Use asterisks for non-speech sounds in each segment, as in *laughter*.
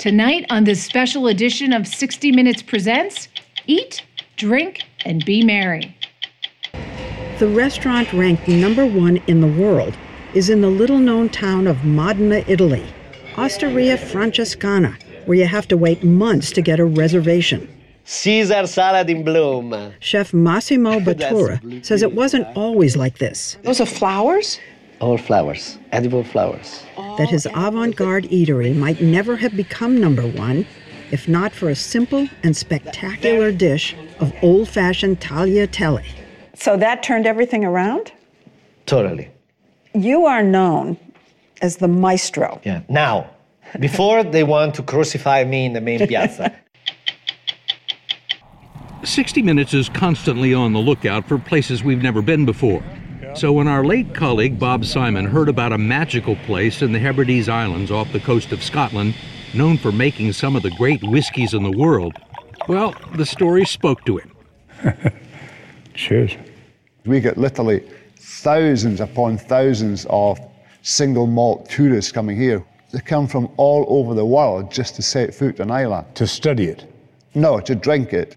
Tonight, on this special edition of 60 Minutes Presents Eat, Drink, and Be Merry. The restaurant ranked number one in the world is in the little known town of Modena, Italy, Osteria Francescana, where you have to wait months to get a reservation. Caesar salad in bloom. Chef Massimo Bottura says it wasn't always like this. Those are flowers? All flowers, edible flowers. That his oh, avant garde eatery might never have become number one if not for a simple and spectacular dish of old fashioned tagliatelle. So that turned everything around? Totally. You are known as the maestro. Yeah. Now, before they want to crucify me in the main piazza. 60 Minutes is constantly on the lookout for places we've never been before. So when our late colleague Bob Simon heard about a magical place in the Hebrides Islands off the coast of Scotland, known for making some of the great whiskies in the world, well, the story spoke to him. *laughs* Cheers. We get literally thousands upon thousands of single malt tourists coming here. They come from all over the world just to set foot on Islay. To study it? No, to drink it.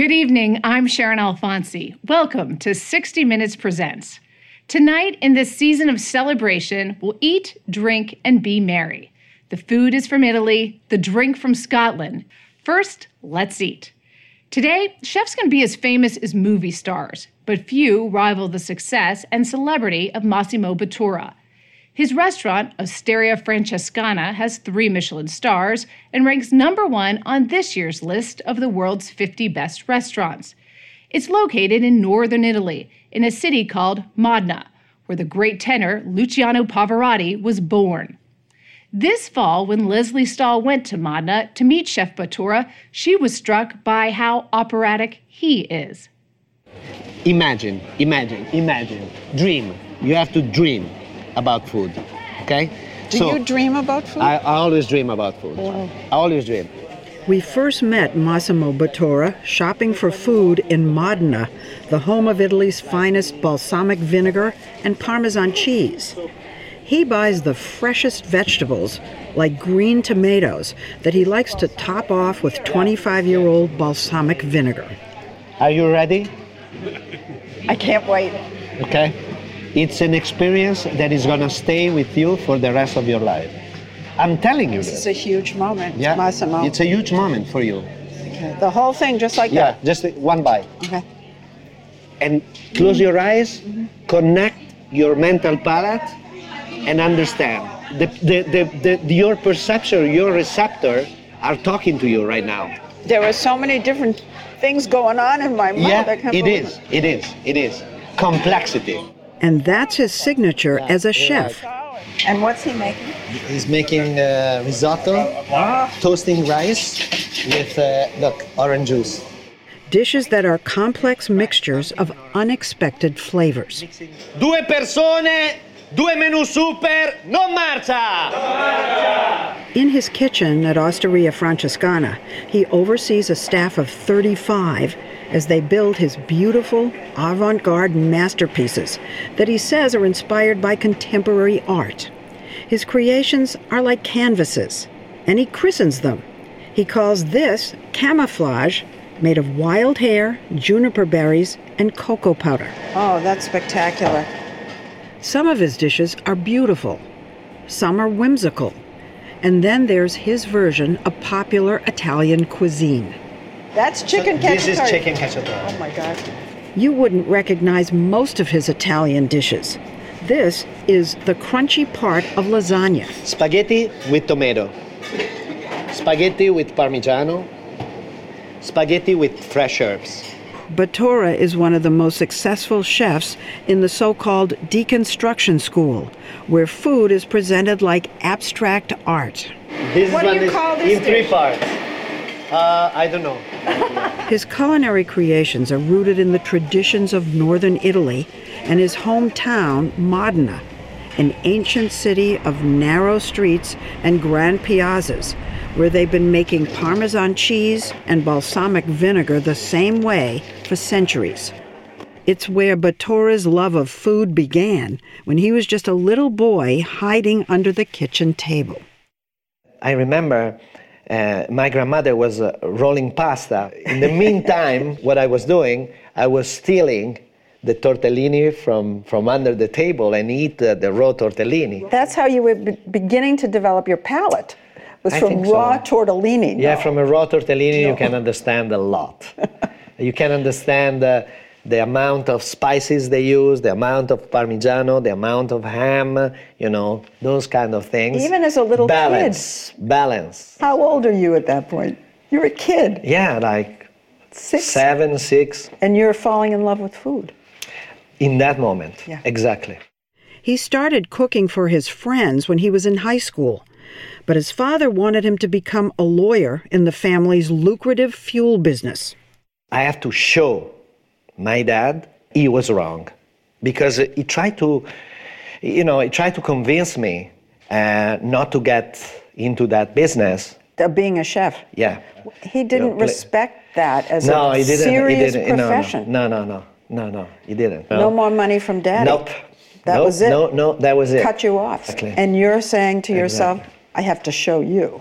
Good evening. I'm Sharyn Alfonsi. Welcome to 60 Minutes Presents. Tonight, in this season of celebration, we'll eat, drink, and be merry. The food is from Italy, the drink from Scotland. First, let's eat. Today, chefs can be as famous as movie stars, but few rival the success and celebrity of Massimo Bottura. His restaurant, Osteria Francescana, has three Michelin stars and ranks number one on this year's list of the world's 50 best restaurants. It's located in northern Italy, in a city called Modena, where the great tenor Luciano Pavarotti was born. This fall, when Lesley Stahl went to Modena to meet Chef Bottura, she was struck by how operatic he is. Imagine, imagine, imagine. Dream. You have to dream about food. Okay? Do so, you dream about food? I, I always dream about food. Wow. I always dream. We first met Massimo Bottura shopping for food in Modena, the home of Italy's finest balsamic vinegar and Parmesan cheese. He buys the freshest vegetables, like green tomatoes, that he likes to top off with 25 year old balsamic vinegar. Are you ready? I can't wait. Okay. It's an experience that is going to stay with you for the rest of your life. I'm telling you this. Is a huge moment, yeah, Massimo. It's a huge moment for you. Okay. The whole thing, just like yeah, that? Yeah, just one bite. Okay. And close your eyes, mm-hmm. connect your mental palate, and understand. The, the, the, the, your perception, your receptor are talking to you right now. There are so many different things going on in my mind. Yeah, it is, it is, it is. Complexity and that's his signature as a chef. And what's he making? He's making uh, risotto, toasting rice with, uh, look, orange juice. Dishes that are complex mixtures of unexpected flavors. Due persone, due menù super, non marcia! In his kitchen at Osteria Francescana, he oversees a staff of 35 as they build his beautiful avant garde masterpieces that he says are inspired by contemporary art. His creations are like canvases, and he christens them. He calls this camouflage made of wild hare, juniper berries, and cocoa powder. Oh, that's spectacular. Some of his dishes are beautiful, some are whimsical. And then there's his version of popular Italian cuisine. That's chicken cacciatore. This is chicken cacciatore. Oh my God. You wouldn't recognize most of his Italian dishes. This is the crunchy part of lasagna. Spaghetti with tomato. Spaghetti with parmigiano. Spaghetti with fresh herbs. Bottura is one of the most successful chefs in the so called deconstruction school, where food is presented like abstract art. This What do you is call this in three parts. Uh, I don't know. *laughs* His culinary creations are rooted in the traditions of northern Italy and his hometown, Modena, an ancient city of narrow streets and grand piazzas, where they've been making Parmesan cheese and balsamic vinegar the same way for centuries. It's where Bottura's love of food began when he was just a little boy hiding under the kitchen table. I remember uh, my grandmother was uh, rolling pasta. In the meantime, *laughs* what I was doing, I was stealing the tortellini from, from under the table and eat uh, the raw tortellini. That's how you were be- beginning to develop your palate. Was I from think so. raw tortellini. Yeah, from a raw tortellini, you can understand a lot. *laughs* you can understand uh, the amount of spices they use, the amount of parmigiano, the amount of ham, you know, those kind of things. Even as a little kid. balance, balance. How old are you at that point? You're a kid. Yeah, like Six. seven, six. And you're falling in love with food. In that moment, Yeah. exactly. He started cooking for his friends when he was in high school, but his father wanted him to become a lawyer in the family's lucrative fuel business. I have to show my dad he was wrong because he tried to, you know, he tried to convince me uh, not to get into that business. Of being a chef. Yeah. He didn't pla- respect that as No, a he didn't. serious he didn't. no, no, profession. No, no, no, no, no, he didn't. No more money from daddy. Nope. That Nope, was it. No, no, that was it. Cut you off. Exactly. And you're saying to yourself, Exactly. I have to show you.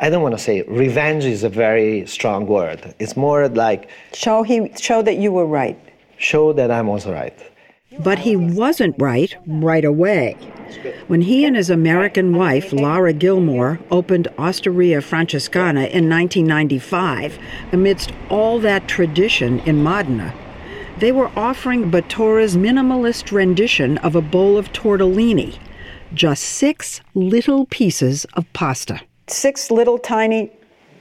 I don't want to say revenge is a very strong word. It's more like Show he show that you were right. show that I was right. But he wasn't right right away. When he and his American wife, Laura Gilmore, opened Osteria Francescana in 1995, amidst all that tradition in Modena, they were offering Bottura's minimalist rendition of a bowl of tortellini, just six little pieces of pasta. Six little tiny,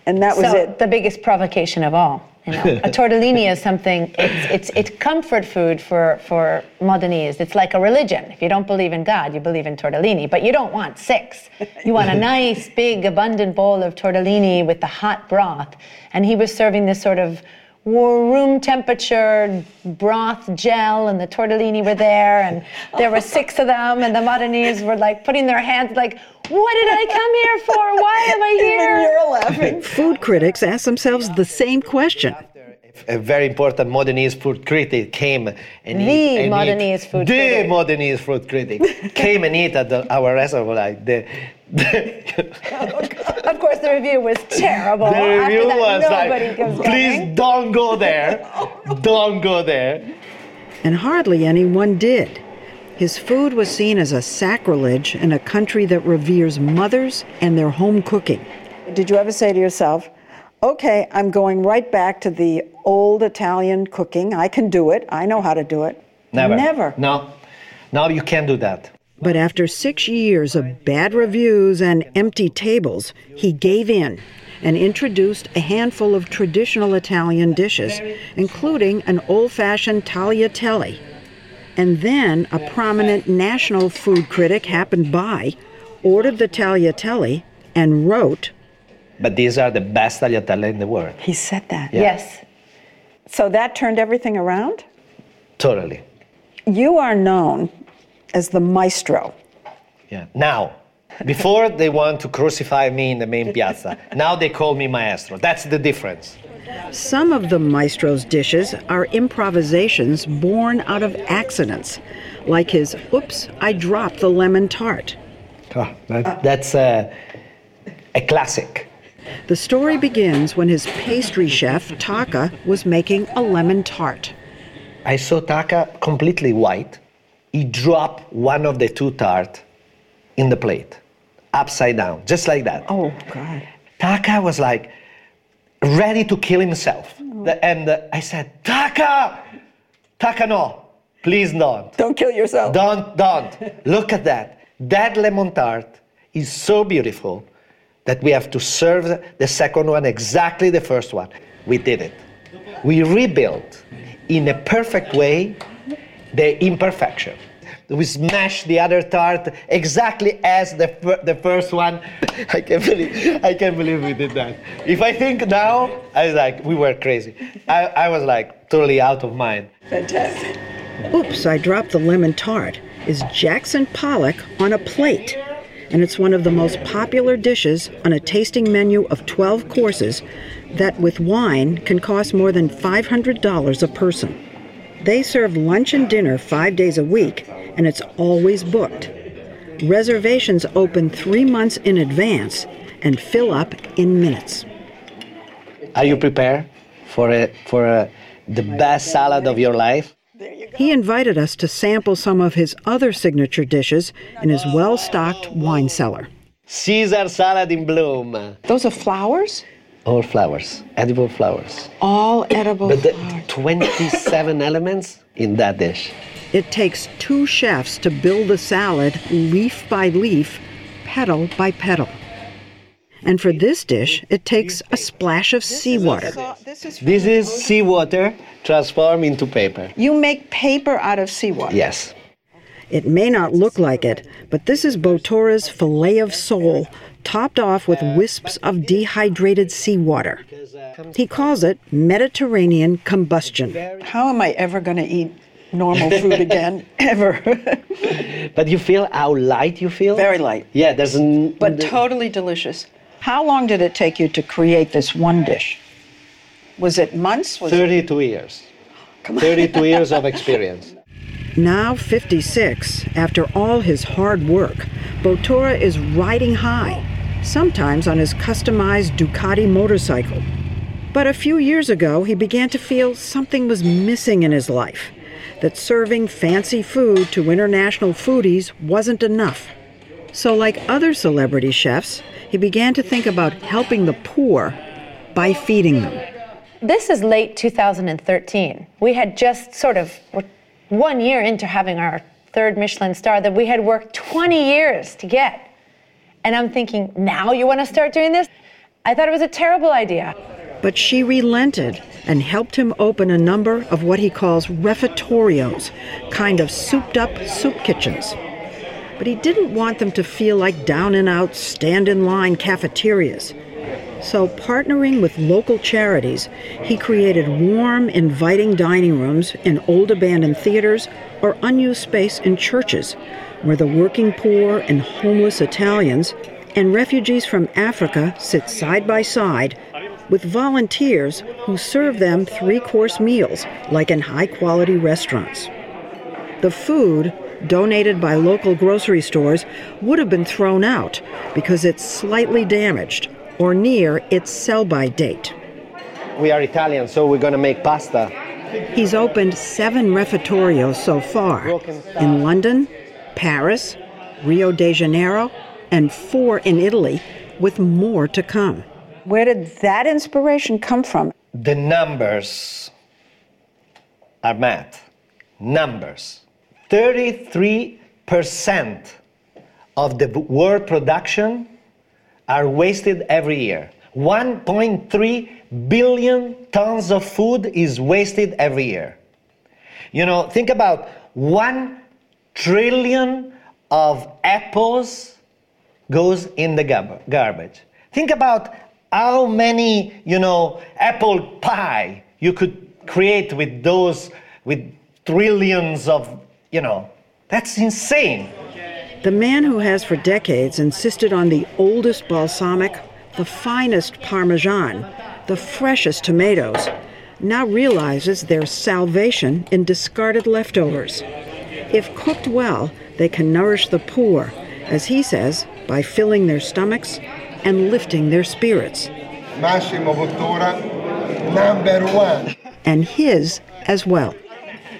and that was so it. the biggest provocation of all. You know, *laughs* a tortellini is something. It's, it's it's comfort food for for Modenese. It's like a religion. If you don't believe in God, you believe in tortellini, but you don't want six. You want a *laughs* nice, big, abundant bowl of tortellini with the hot broth. And he was serving this sort of war- room temperature broth gel, and the tortellini were there, and there were six of them, and the Modenese were like putting their hands like, "What did I come here for? Why am I here?" Even you're laughing. Food critics ask themselves the same question. A very important modernist food critic came and The eat, and Modenese eat, food the critic. Modenese food critic came and eat at the, our restaurant like the, the, *laughs* Of course, the review was terrible. the After review that, was nobody like please going. don't go there *laughs* don't go there And hardly anyone did. His food was seen as a sacrilege in a country that reveres mothers and their home cooking. Did you ever say to yourself, okay, I'm going right back to the old Italian cooking. I can do it. I know how to do it. never Never. no no you can't do that But after six years of bad reviews and empty tables, he gave in and introduced a handful of traditional Italian dishes, including an old fashioned tagliatelle. And then a prominent national food critic happened by, ordered the tagliatelle, and wrote, but these are the best tagliatelle in the world He said that. Yes. So that turned everything around? totally You are known as the maestro. yeah now before they want to crucify me in the main *laughs* piazza now they call me maestro that's the difference Some of the maestro's dishes are improvisations born out of accidents, like his Oops, I dropped the lemon tart. Ah, that- that's a classic The story begins when his pastry chef, Taka, was making a lemon tart. I saw Taka completely white. He dropped one of the two tarts in the plate. upside down, just like that. Oh, God. Taka was like ready to kill himself. The- And uh, I said, Taka, Taka, no, please don't. Don't kill yourself. Don't, don't. Look at that. That lemon tart is so beautiful that we have to serve the second one exactly the first one. We did it. We rebuilt in a perfect way the imperfection. We smashed the other tart exactly as the, the first one. *laughs* I can't believe I can't believe we did that. If I think now, I was like, we were crazy. I, I was like totally out of mind. Fantastic. Oops, I dropped the lemon tart. Is Jackson Pollock on a plate? And it's one of the most popular dishes on a tasting menu of 12 courses that, with wine, can cost more than $500 a person. They serve lunch and dinner five days a week, and it's always booked. Reservations open three months in advance and fill up in minutes. Are you prepared for a, for a, the best salad of your life? He invited us to sample some of his other signature dishes in his well stocked wine cellar. Caesar salad in bloom. Those are flowers? All flowers, edible flowers. All edible But the flowers. 27 elements in that dish. It takes two chefs to build a salad leaf by leaf, petal by petal. And for this dish, it takes a splash of seawater. This is seawater transformed into paper. you make paper out of seawater. Yes. It may not look like it, but this is Bottura's filet of sole, topped off with wisps of dehydrated seawater. He calls it Mediterranean combustion. How am I ever going to eat normal food again? *laughs* ever. But you feel how light you feel? Very light. Yeah, there's n- But totally delicious. How long did it take you to create this one dish? Was it months? Was it 32 years. 32 years of experience. Now 56, after all his hard work, Bottura is riding high, sometimes on his customized Ducati motorcycle. But a few years ago, he began to feel something was missing in his life, that serving fancy food to international foodies wasn't enough. So, like other celebrity chefs, he began to think about helping the poor by feeding them. This is late 2013. We had just sort of one year into having our third Michelin star that we had worked 20 years to get. And I'm thinking, now you want to start doing this? I thought it was a terrible idea. But she relented and helped him open a number of what he calls refectorios, kind of souped up soup kitchens. But he didn't want them to feel like down and out, stand in line cafeterias. So, partnering with local charities, he created warm, inviting dining rooms in old abandoned theaters or unused space in churches, where the working poor and homeless Italians and refugees from Africa sit side by side with volunteers who serve them three course meals like in high quality restaurants. The food, donated by local grocery stores, would have been thrown out because it's slightly damaged or near its sell by date. We are Italian, so we're going to make pasta. He's opened seven refectorios so far in London, Paris, Rio de Janeiro, and four in Italy, with more to come. Where did that inspiration come from? The numbers are math. Numbers. 33% of the world production are wasted every year. 1.3 billion tons of food is wasted every year. You know, think about 1 trillion of apples goes in the gar- garbage. Think about how many, you know, apple pie you could create with those, with trillions of, you know, that's insane. The man who has for decades insisted on the oldest balsamic, the finest parmesan, the freshest tomatoes, now realizes their salvation in discarded leftovers. If cooked well, they can nourish the poor, as he says, by filling their stomachs and lifting their spirits. Massimo Bottura, number one. And his as well.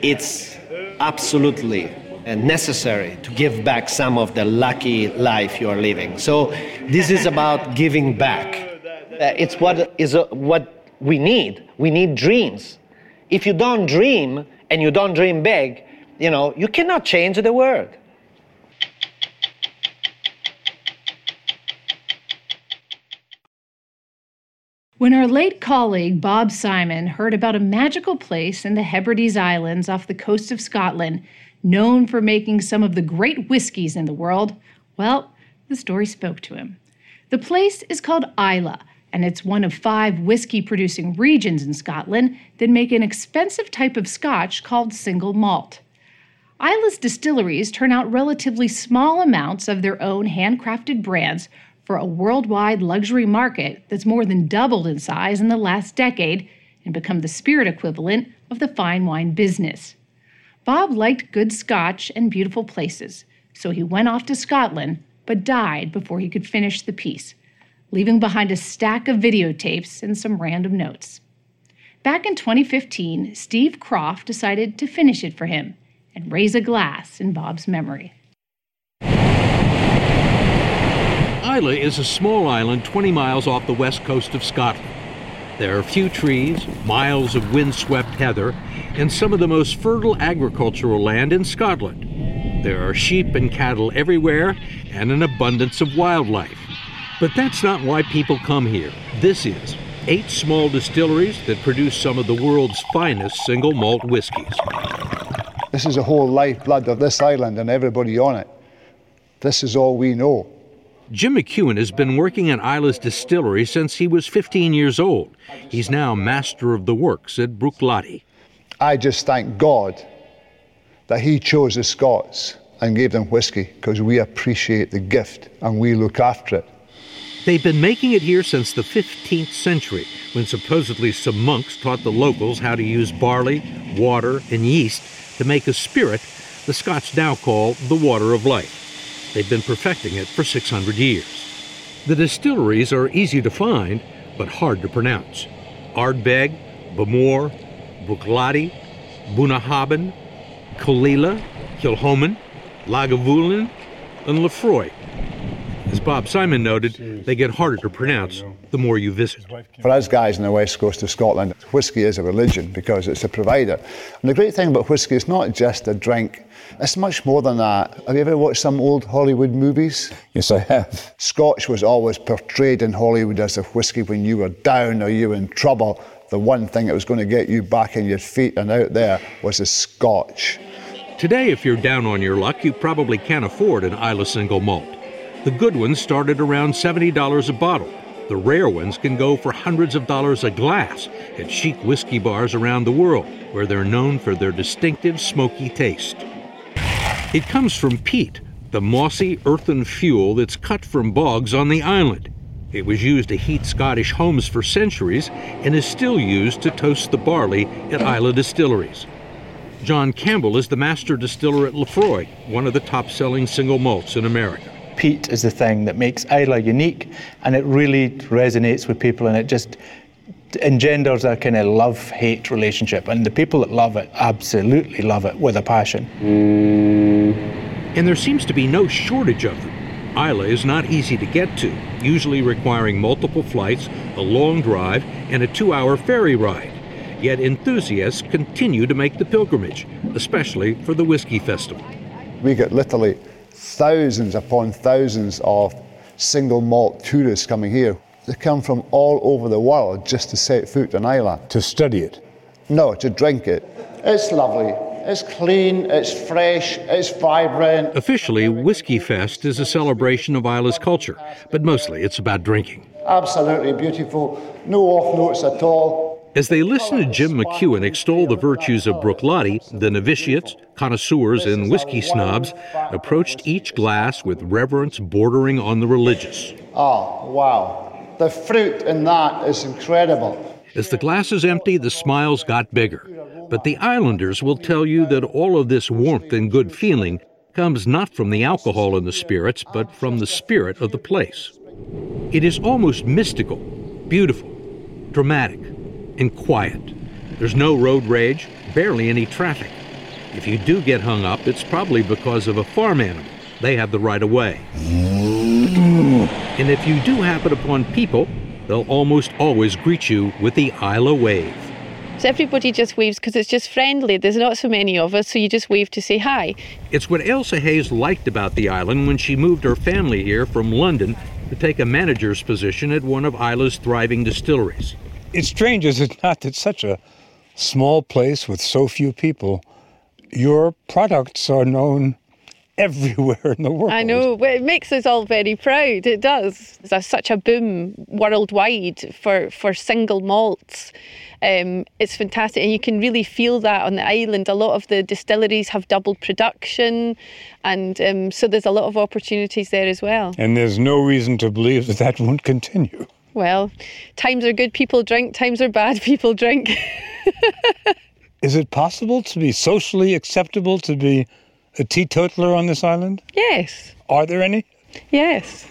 It's absolutely uh, necessary to give back some of the lucky life you are living. So this is about *laughs* giving back. Uh, it's what is uh, what we need. We need dreams. If you don't dream and you don't dream big, you know, you cannot change the world. When our late colleague Bob Simon heard about a magical place in the Hebrides Islands off the coast of Scotland, known for making some of the great whiskies in the world, well, the story spoke to him. The place is called Islay, and it's one of five whiskey producing regions in Scotland that make an expensive type of scotch called single malt. Islay's distilleries turn out relatively small amounts of their own handcrafted brands for a worldwide luxury market that's more than doubled in size in the last decade and become the spirit equivalent of the fine wine business. Bob liked good scotch and beautiful places, so he went off to Scotland but died before he could finish the piece, leaving behind a stack of videotapes and some random notes. Back in 2015, Steve Kroft decided to finish it for him and raise a glass in Bob's memory. Islay is a small island 20 miles off the west coast of Scotland. There are few trees, miles of windswept heather, and some of the most fertile agricultural land in Scotland. There are sheep and cattle everywhere and an abundance of wildlife. But that's not why people come here. This is eight small distilleries that produce some of the world's finest single malt whiskies. This is the whole lifeblood of this island and everybody on it. This is all we know. Jim McEwan has been working at Islay's distillery since he was 15 years old. He's now master of the works at Bruichladdich. I just thank God that He chose the Scots and gave them whiskey because we appreciate the gift and we look after it. They've been making it here since the 15th century, when supposedly some monks taught the locals how to use barley, water, and yeast to make a spirit the Scots now call the water of life. They've been perfecting it for 600 years. The distilleries are easy to find, but hard to pronounce. Ardbeg, Bowmore, Bruichladdich, Bunnahabhain, Caol Ila, Kilchoman, Lagavulin, and Laphroaig. As Bob Simon noted, they get harder to pronounce the more you visit. For us guys on the west coast of Scotland, whisky is a religion because it's a provider. And the great thing about whisky is not just a drink, it's much more than that. Have you ever watched some old Hollywood movies? Yes, I have. Scotch was always portrayed in Hollywood as a whisky when you were down or you were in trouble. The one thing that was going to get you back on your feet and out there was a Scotch. Today, if you're down on your luck, you probably can't afford an Islay single malt. The good ones start at around $70 a bottle. The rare ones can go for hundreds of dollars a glass at chic whiskey bars around the world, where they're known for their distinctive smoky taste. It comes from peat, the mossy earthen fuel that's cut from bogs on the island. It was used to heat Scottish homes for centuries and is still used to toast the barley at Islay distilleries. John Campbell is the master distiller at Laphroaig, one of the top selling single malts in America. Peat is the thing that makes Islay unique and it really resonates with people and it just engenders a kind of love hate relationship. And the people that love it absolutely love it with a passion. Mm. And there seems to be no shortage of them. Islay is not easy to get to, usually requiring multiple flights, a long drive, and a two hour ferry ride. Yet enthusiasts continue to make the pilgrimage, especially for the Whiskey Festival. We get literally thousands upon thousands of single malt tourists coming here. They come from all over the world just to set foot on Islay. To study it? No, to drink it. It's lovely. It's clean, it's fresh, it's vibrant. Officially, Whiskey Fest is a celebration of Islay's culture, but mostly it's about drinking. Absolutely beautiful. No off notes at all. As they listen to Jim McEwan extol the virtues of Bruichladdich, the novitiates, connoisseurs, and whiskey snobs approached each glass with reverence bordering on the religious. Oh, wow. The fruit in that is incredible. As the glasses empty, the smiles got bigger. But the islanders will tell you that all of this warmth and good feeling comes not from the alcohol in the spirits, but from the spirit of the place. It is almost mystical, beautiful, dramatic, and quiet. There's no road rage, barely any traffic. If you do get hung up, it's probably because of a farm animal. They have the right of way. And if you do happen upon people, they'll almost always greet you with the Islay wave. So everybody just waves because it's just friendly. There's not so many of us, so you just wave to say hi. It's what Ailsa Hayes liked about the island when she moved her family here from London to take a manager's position at one of Islay's thriving distilleries. It's strange, is it not, that such a small place with so few people, your products are known *laughs* everywhere in the world. I know. It makes us all very proud. It does. There's such a boom worldwide for, for single malts. Um, it's fantastic, and you can really feel that on the island. A lot of the distilleries have doubled production, and um, so there's a lot of opportunities there as well. And there's no reason to believe that that won't continue. Well, times are good, people drink. Times are bad, people drink. *laughs* Is it possible to be socially acceptable to be a teetotaler on this island? Yes. Are there any? Yes.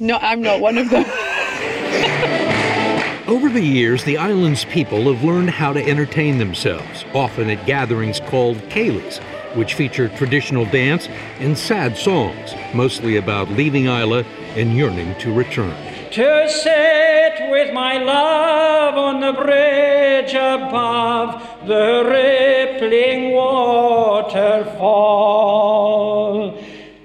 no, I'm not one of them. *laughs* Over the years, the island's people have learned how to entertain themselves, often at gatherings called ceilidhs, which feature traditional dance and sad songs, mostly about leaving Islay and yearning to return. To sit with my love on the bridge above the rippling waterfall.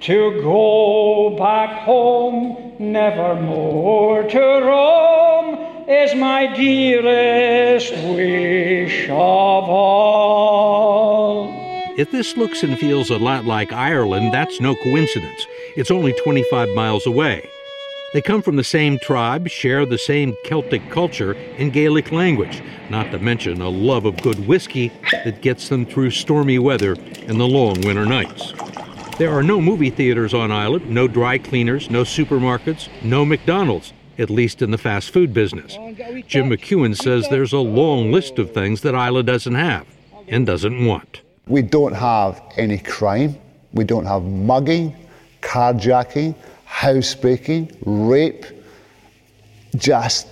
To go back home, never more to roam is my dearest wish of all. If this looks and feels a lot like Ireland, that's no coincidence. It's only 25 miles away. They come from the same tribe, share the same Celtic culture and Gaelic language, not to mention a love of good whiskey that gets them through stormy weather and the long winter nights. There are no movie theaters on Islay, no dry cleaners, no supermarkets, no McDonald's at least in the fast food business. Jim McEwan says there's a long list of things that Islay doesn't have and doesn't want. We don't have any crime. We don't have mugging, carjacking, housebreaking, rape, just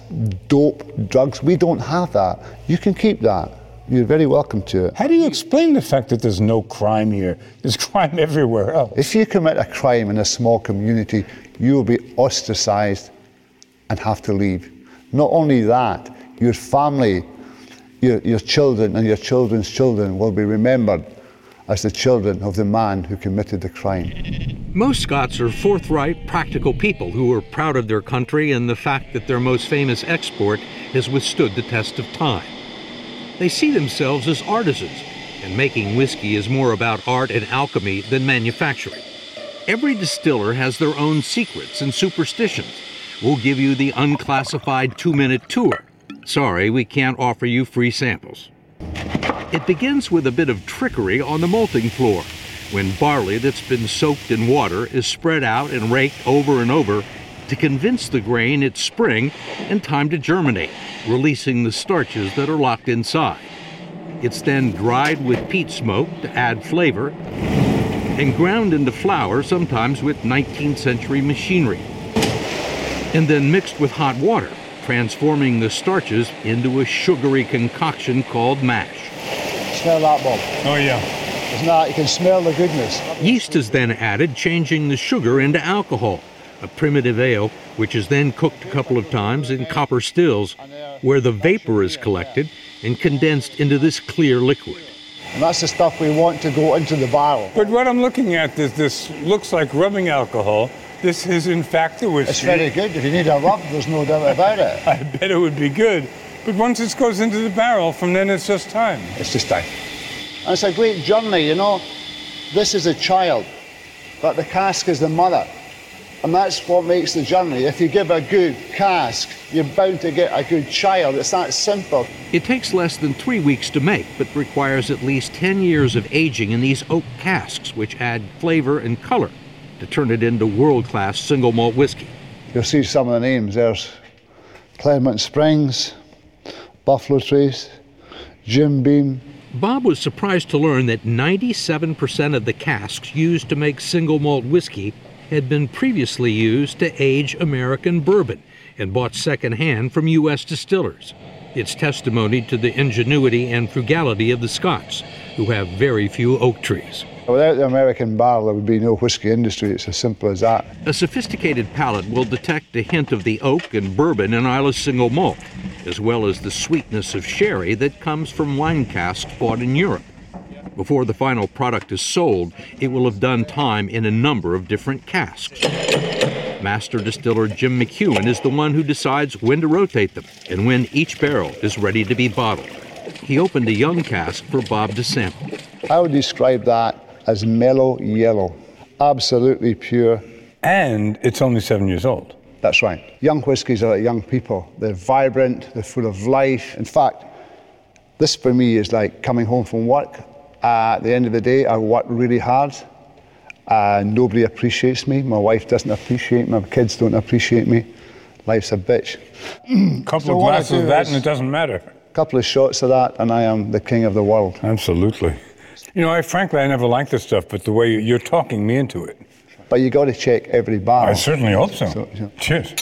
dope, drugs. We don't have that. You can keep that. You're very welcome to it. How do you explain the fact that there's no crime here? *laughs* There's crime everywhere else. If you commit a crime in a small community, you will be ostracized and have to leave. Not only that, your family, your, your children, and your children's children will be remembered as the children of the man who committed the crime. Most Scots are forthright, practical people who are proud of their country and the fact that their most famous export has withstood the test of time. They see themselves as artisans, and making whiskey is more about art and alchemy than manufacturing. Every distiller has their own secrets and superstitions we'll give you the unclassified two minute tour. Sorry, we can't offer you free samples. It begins with a bit of trickery on the malting floor when barley that's been soaked in water is spread out and raked over and over to convince the grain it's spring and time to germinate, releasing the starches that are locked inside. It's then dried with peat smoke to add flavor and ground into flour, sometimes with 19th century machinery and then mixed with hot water, transforming the starches into a sugary concoction called mash. Smell that, Bob. Oh, yeah. It's not, you can smell the goodness. Yeast is then added, changing the sugar into alcohol, a primitive ale, which is then cooked a couple of times in copper stills, where the vapor is collected and condensed into this clear liquid. And that's the stuff we want to go into the barrel. But what I'm looking at is this looks like rubbing alcohol, this is, in fact, the whiskey. It's very good. If you need a rub, there's no doubt about it. *laughs* I bet it would be good. But once it goes into the barrel, from then it's just time. It's just time. And it's a great journey, you know. This is a child, but the cask is the mother. And that's what makes the journey. If you give a good cask, you're bound to get a good child. It's that simple. It takes less than three weeks to make, but requires at least 10 years of aging in these oak casks, which add flavor and color to turn it into world class single malt whiskey. You'll see some of the names. There's Claremont Springs, Buffalo Trace, Jim Beam. Bob was surprised to learn that 97% of the casks used to make single malt whiskey had been previously used to age American bourbon and bought secondhand from U.S. distillers. It's testimony to the ingenuity and frugality of the Scots, who have very few oak trees. Without the American barrel, there would be no whiskey industry. It's as simple as that. A sophisticated palate will detect a hint of the oak and bourbon in Islay's single malt, as well as the sweetness of sherry that comes from wine casks bought in Europe. Before the final product is sold, it will have done time in a number of different casks. Master distiller Jim McEwan is the one who decides when to rotate them and when each barrel is ready to be bottled. He opened a young cask for Bob to sample. I would describe that as mellow yellow, absolutely pure. And it's only seven years old. That's right. Young whiskies are like young people. They're vibrant, they're full of life. In fact, this for me is like coming home from work. Uh, at the end of the day, I work really hard. Uh, nobody appreciates me. My wife doesn't appreciate me. My kids don't appreciate me. Life's a bitch. *clears throat* couple So of glasses of that, and it doesn't matter. A couple of shots of that, and I am the king of the world. Absolutely. You know, I frankly, I never liked this stuff, but the way you're talking me into it. But you got to check every barrel. I certainly hope so. Cheers.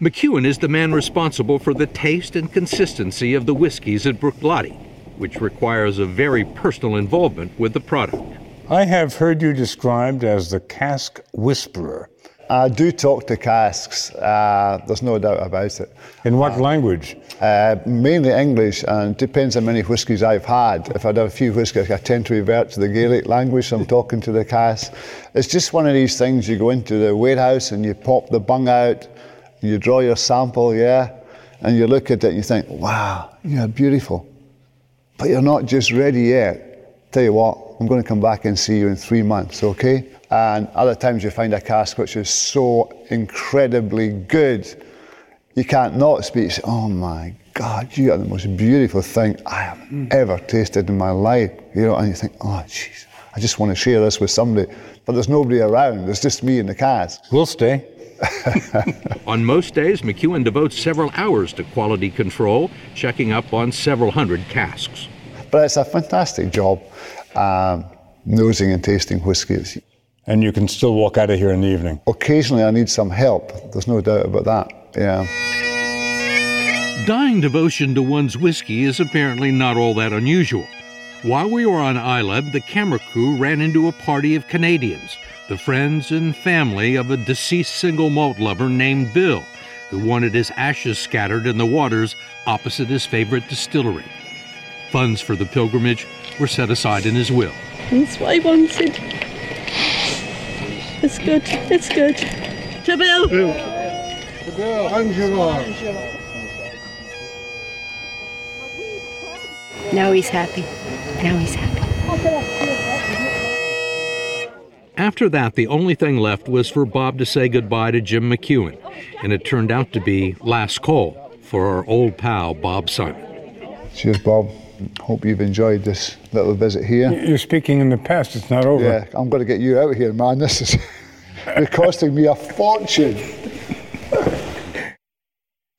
McEwan is the man responsible for the taste and consistency of the whiskies at Bruichladdich, which requires a very personal involvement with the product. I have heard you described as the cask whisperer. I do talk to casks. Uh, there's no doubt about it. In what language? Uh, mainly English, and it depends how many whiskies I've had. If I'd have a few whiskies, I tend to revert to the Gaelic language. So I'm talking to the cask. It's just one of these things. You go into the warehouse and you pop the bung out, you draw your sample, yeah, and you look at it and you think, "Wow, you're beautiful," but you're not just ready yet. Tell you what, I'm going to come back and see you in three months, okay? And other times you find a cask which is so incredibly good, you can't not speak. Say, oh my God, you are the most beautiful thing I have ever tasted in my life. You know, and you think, oh jeez, I just want to share this with somebody. But there's nobody around. It's just me and the cask. We'll stay. *laughs* On most days, McEwan devotes several hours to quality control, checking up on several hundred casks. But it's a fantastic job um, nosing and tasting whiskies. And you can still walk out of here in the evening. Occasionally, I need some help. There's no doubt about that. Yeah. Dying devotion to one's whiskey is apparently not all that unusual. While we were on Islay, the camera crew ran into a party of Canadians, the friends and family of a deceased single malt lover named Bill, who wanted his ashes scattered in the waters opposite his favorite distillery. Funds for the pilgrimage were set aside in his will. That's what I wanted. It's good. It's good. To Bill. Angela. Now he's happy. Now he's happy. After that, the only thing left was for Bob to say goodbye to Jim McEwan, and it turned out to be last call for our old pal Bob Simon. Cheers, Bob. Hope you've enjoyed this little visit here. You're speaking in the past, it's not over. Yeah, I'm going to get you out of here, man. *laughs* This is you're costing me a fortune.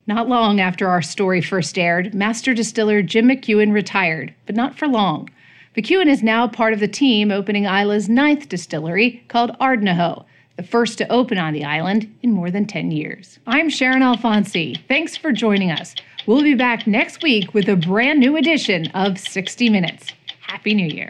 Not long after our story first aired, master distiller Jim McEwan retired, but not for long. McEwan is now part of the team opening Islay's ninth distillery called Ardnahoe, the first to open on the island in more than 10 years. I'm Sharyn Alfonsi. Thanks for joining us. We'll be back next week with a brand new edition of 60 Minutes. Happy New Year.